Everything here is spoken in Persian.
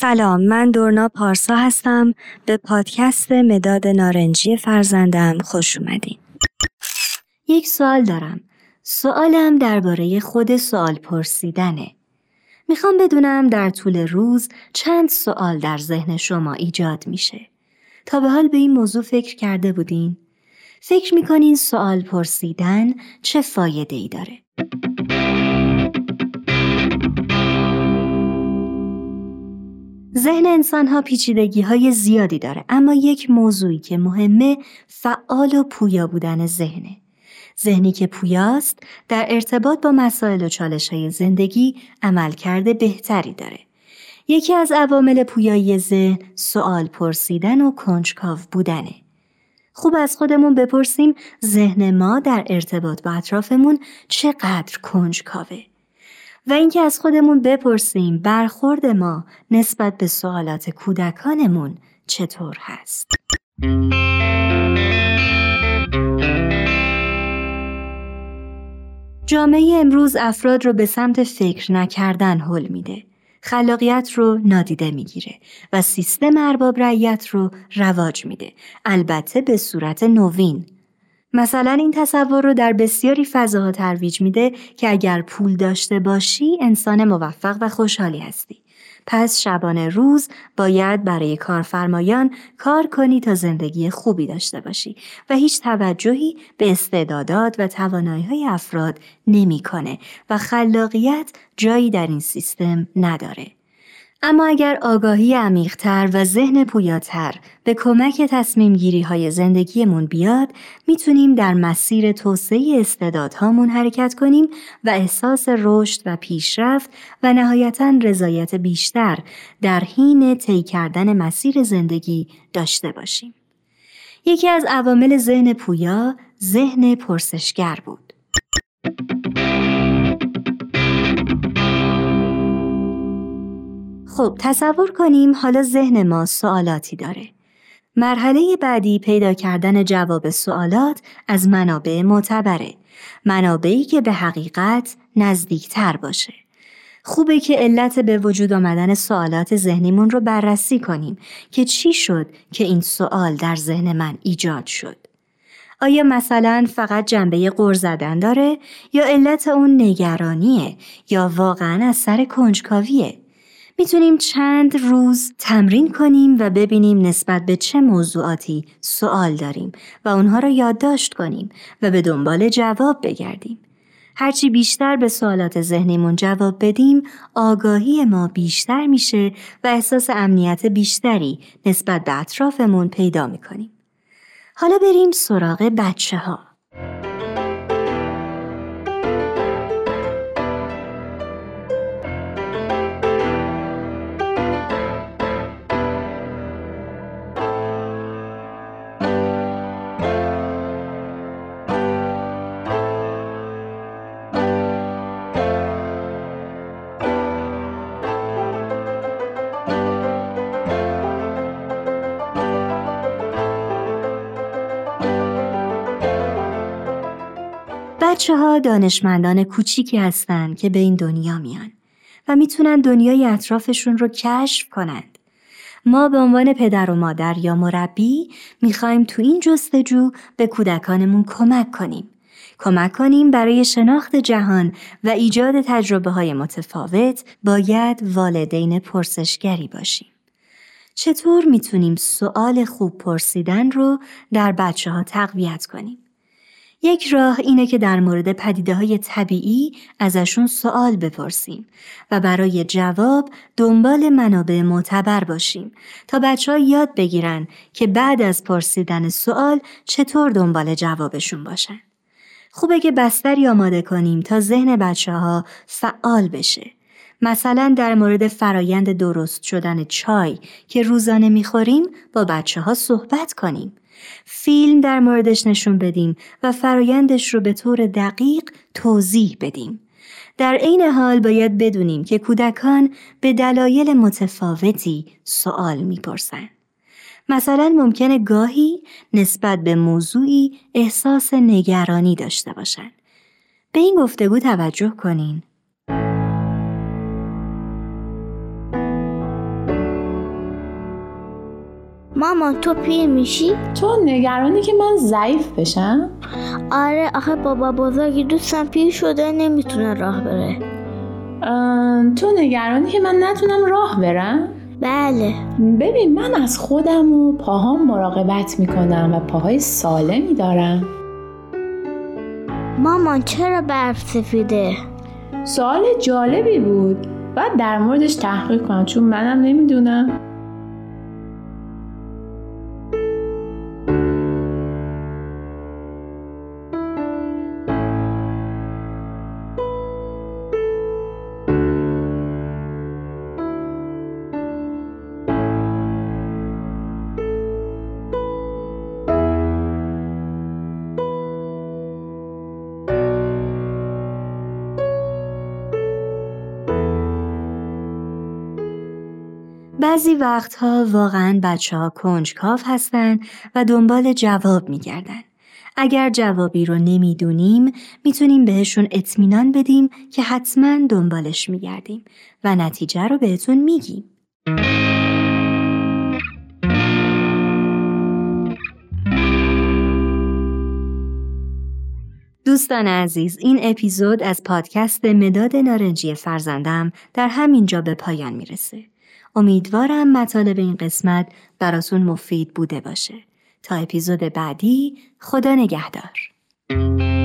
سلام من دورنا پارسا هستم. به پادکست مداد نارنجی فرزندم خوش اومدین. یک سوال دارم. سوالم درباره خود سوال پرسیدنه. می‌خوام بدونم در طول روز چند سوال در ذهن شما ایجاد میشه. تا به حال به این موضوع فکر کرده بودین؟ فکر می‌کنین سوال پرسیدن چه فایده ای داره؟ ذهن انسان ها پیچیدگی های زیادی داره اما یک موضوعی که مهمه فعال و پویا بودن ذهنه. ذهنی که پویاست در ارتباط با مسائل و چالش های زندگی عمل کرده بهتری داره. یکی از عوامل پویایی ذهن سوال پرسیدن و کنجکاو بودنه. خوب از خودمون بپرسیم ذهن ما در ارتباط با اطرافمون چقدر کنجکاوه. و اینکه از خودمون بپرسیم برخورد ما نسبت به سوالات کودکانمون چطور هست. جامعه امروز افراد رو به سمت فکر نکردن حل میده. خلاقیت رو نادیده می‌گیره و سیستم ارباب رعیت رو رواج میده. البته به صورت نوین مثلا این تصور رو در بسیاری فضاها ترویج میده که اگر پول داشته باشی انسان موفق و خوشحالی هستی. پس شبانه روز باید برای کارفرمایان کار کنی تا زندگی خوبی داشته باشی و هیچ توجهی به استعدادات و توانایی های افراد نمی‌کنه و خلاقیت جایی در این سیستم نداره. اما اگر آگاهی عمیقتر و ذهن پویاتر به کمک تصمیم گیری های زندگیمون بیاد می‌تونیم در مسیر توسعه استعدادهامون حرکت کنیم و احساس رشد و پیشرفت و نهایتا رضایت بیشتر در حین طی کردن مسیر زندگی داشته باشیم. یکی از عوامل ذهن پویا ذهن پرسشگر بود. خب تصور کنیم حالا ذهن ما سوالاتی داره. مرحله بعدی پیدا کردن جواب سوالات از منابع معتبره. منابعی که به حقیقت نزدیکتر باشه. خوبه که علت به وجود آمدن سوالات ذهنیمون رو بررسی کنیم که چی شد که این سوال در ذهن من ایجاد شد. آیا مثلا فقط جنبه قر زدن داره یا علت اون نگرانیه یا واقعا از سر کنجکاویه؟ می‌تونیم چند روز تمرین کنیم و ببینیم نسبت به چه موضوعاتی سوال داریم و اونها را یادداشت کنیم و به دنبال جواب بگردیم. هرچی بیشتر به سوالات ذهنیمون جواب بدیم، آگاهی ما بیشتر میشه و احساس امنیت بیشتری نسبت به اطرافمون پیدا می‌کنیم. حالا بریم سراغ بچه ها. بچه ها دانشمندان کوچیکی هستند که به این دنیا میان و می‌تونن دنیای اطرافشون رو کشف کنند. ما به عنوان پدر و مادر یا مربی می‌خوایم تو این جستجو به کودکانمون کمک کنیم. کمک کنیم برای شناخت جهان و ایجاد تجربه های متفاوت باید والدین پرسشگری باشیم. چطور می‌تونیم سوال خوب پرسیدن رو در بچه ها تقویت کنیم؟ یک راه اینه که در مورد پدیده های طبیعی ازشون سوال بپرسیم و برای جواب دنبال منابع معتبر باشیم تا بچه ها یاد بگیرن که بعد از پرسیدن سوال چطور دنبال جوابشون باشن. خوبه که بستری آماده کنیم تا ذهن بچه ها فعال بشه. مثلا در مورد فرایند درست شدن چای که روزانه می‌خوریم با بچه ها صحبت کنیم. فیلم در موردش نشون بدیم و فرایندش رو به طور دقیق توضیح بدیم. در عین حال باید بدونیم که کودکان به دلایل متفاوتی سوال می‌پرسند. مثلا ممکنه گاهی نسبت به موضوعی احساس نگرانی داشته باشند. به این گفتگو توجه کنین. مامان تو پیر میشی؟ تو نگرانی که من ضعیف بشم؟ آره آخه بابا بزرگی دوستم پیر شده نمی‌تونه راه بره تو نگرانی که من نتونم راه برم؟ بله ببین من از خودم و پاهام مراقبت می‌کنم و پاهای سالمی دارم مامان چرا برف سفیده؟ سوال جالبی بود باید در موردش تحقیق کنم چون منم نمی‌دونم بعضی وقتها واقعا بچه ها کنجکاف هستن و دنبال جواب میگردن. اگر جوابی رو نمی‌دونیم می‌تونیم بهشون اطمینان بدیم که حتما دنبالش میگردیم و نتیجه رو بهتون میگیم. دوستان عزیز این اپیزود از پادکست مداد نارنجی فرزندم در همین جا به پایان می‌رسه. امیدوارم مطالب این قسمت براتون مفید بوده باشه. تا اپیزود بعدی خدا نگهدار.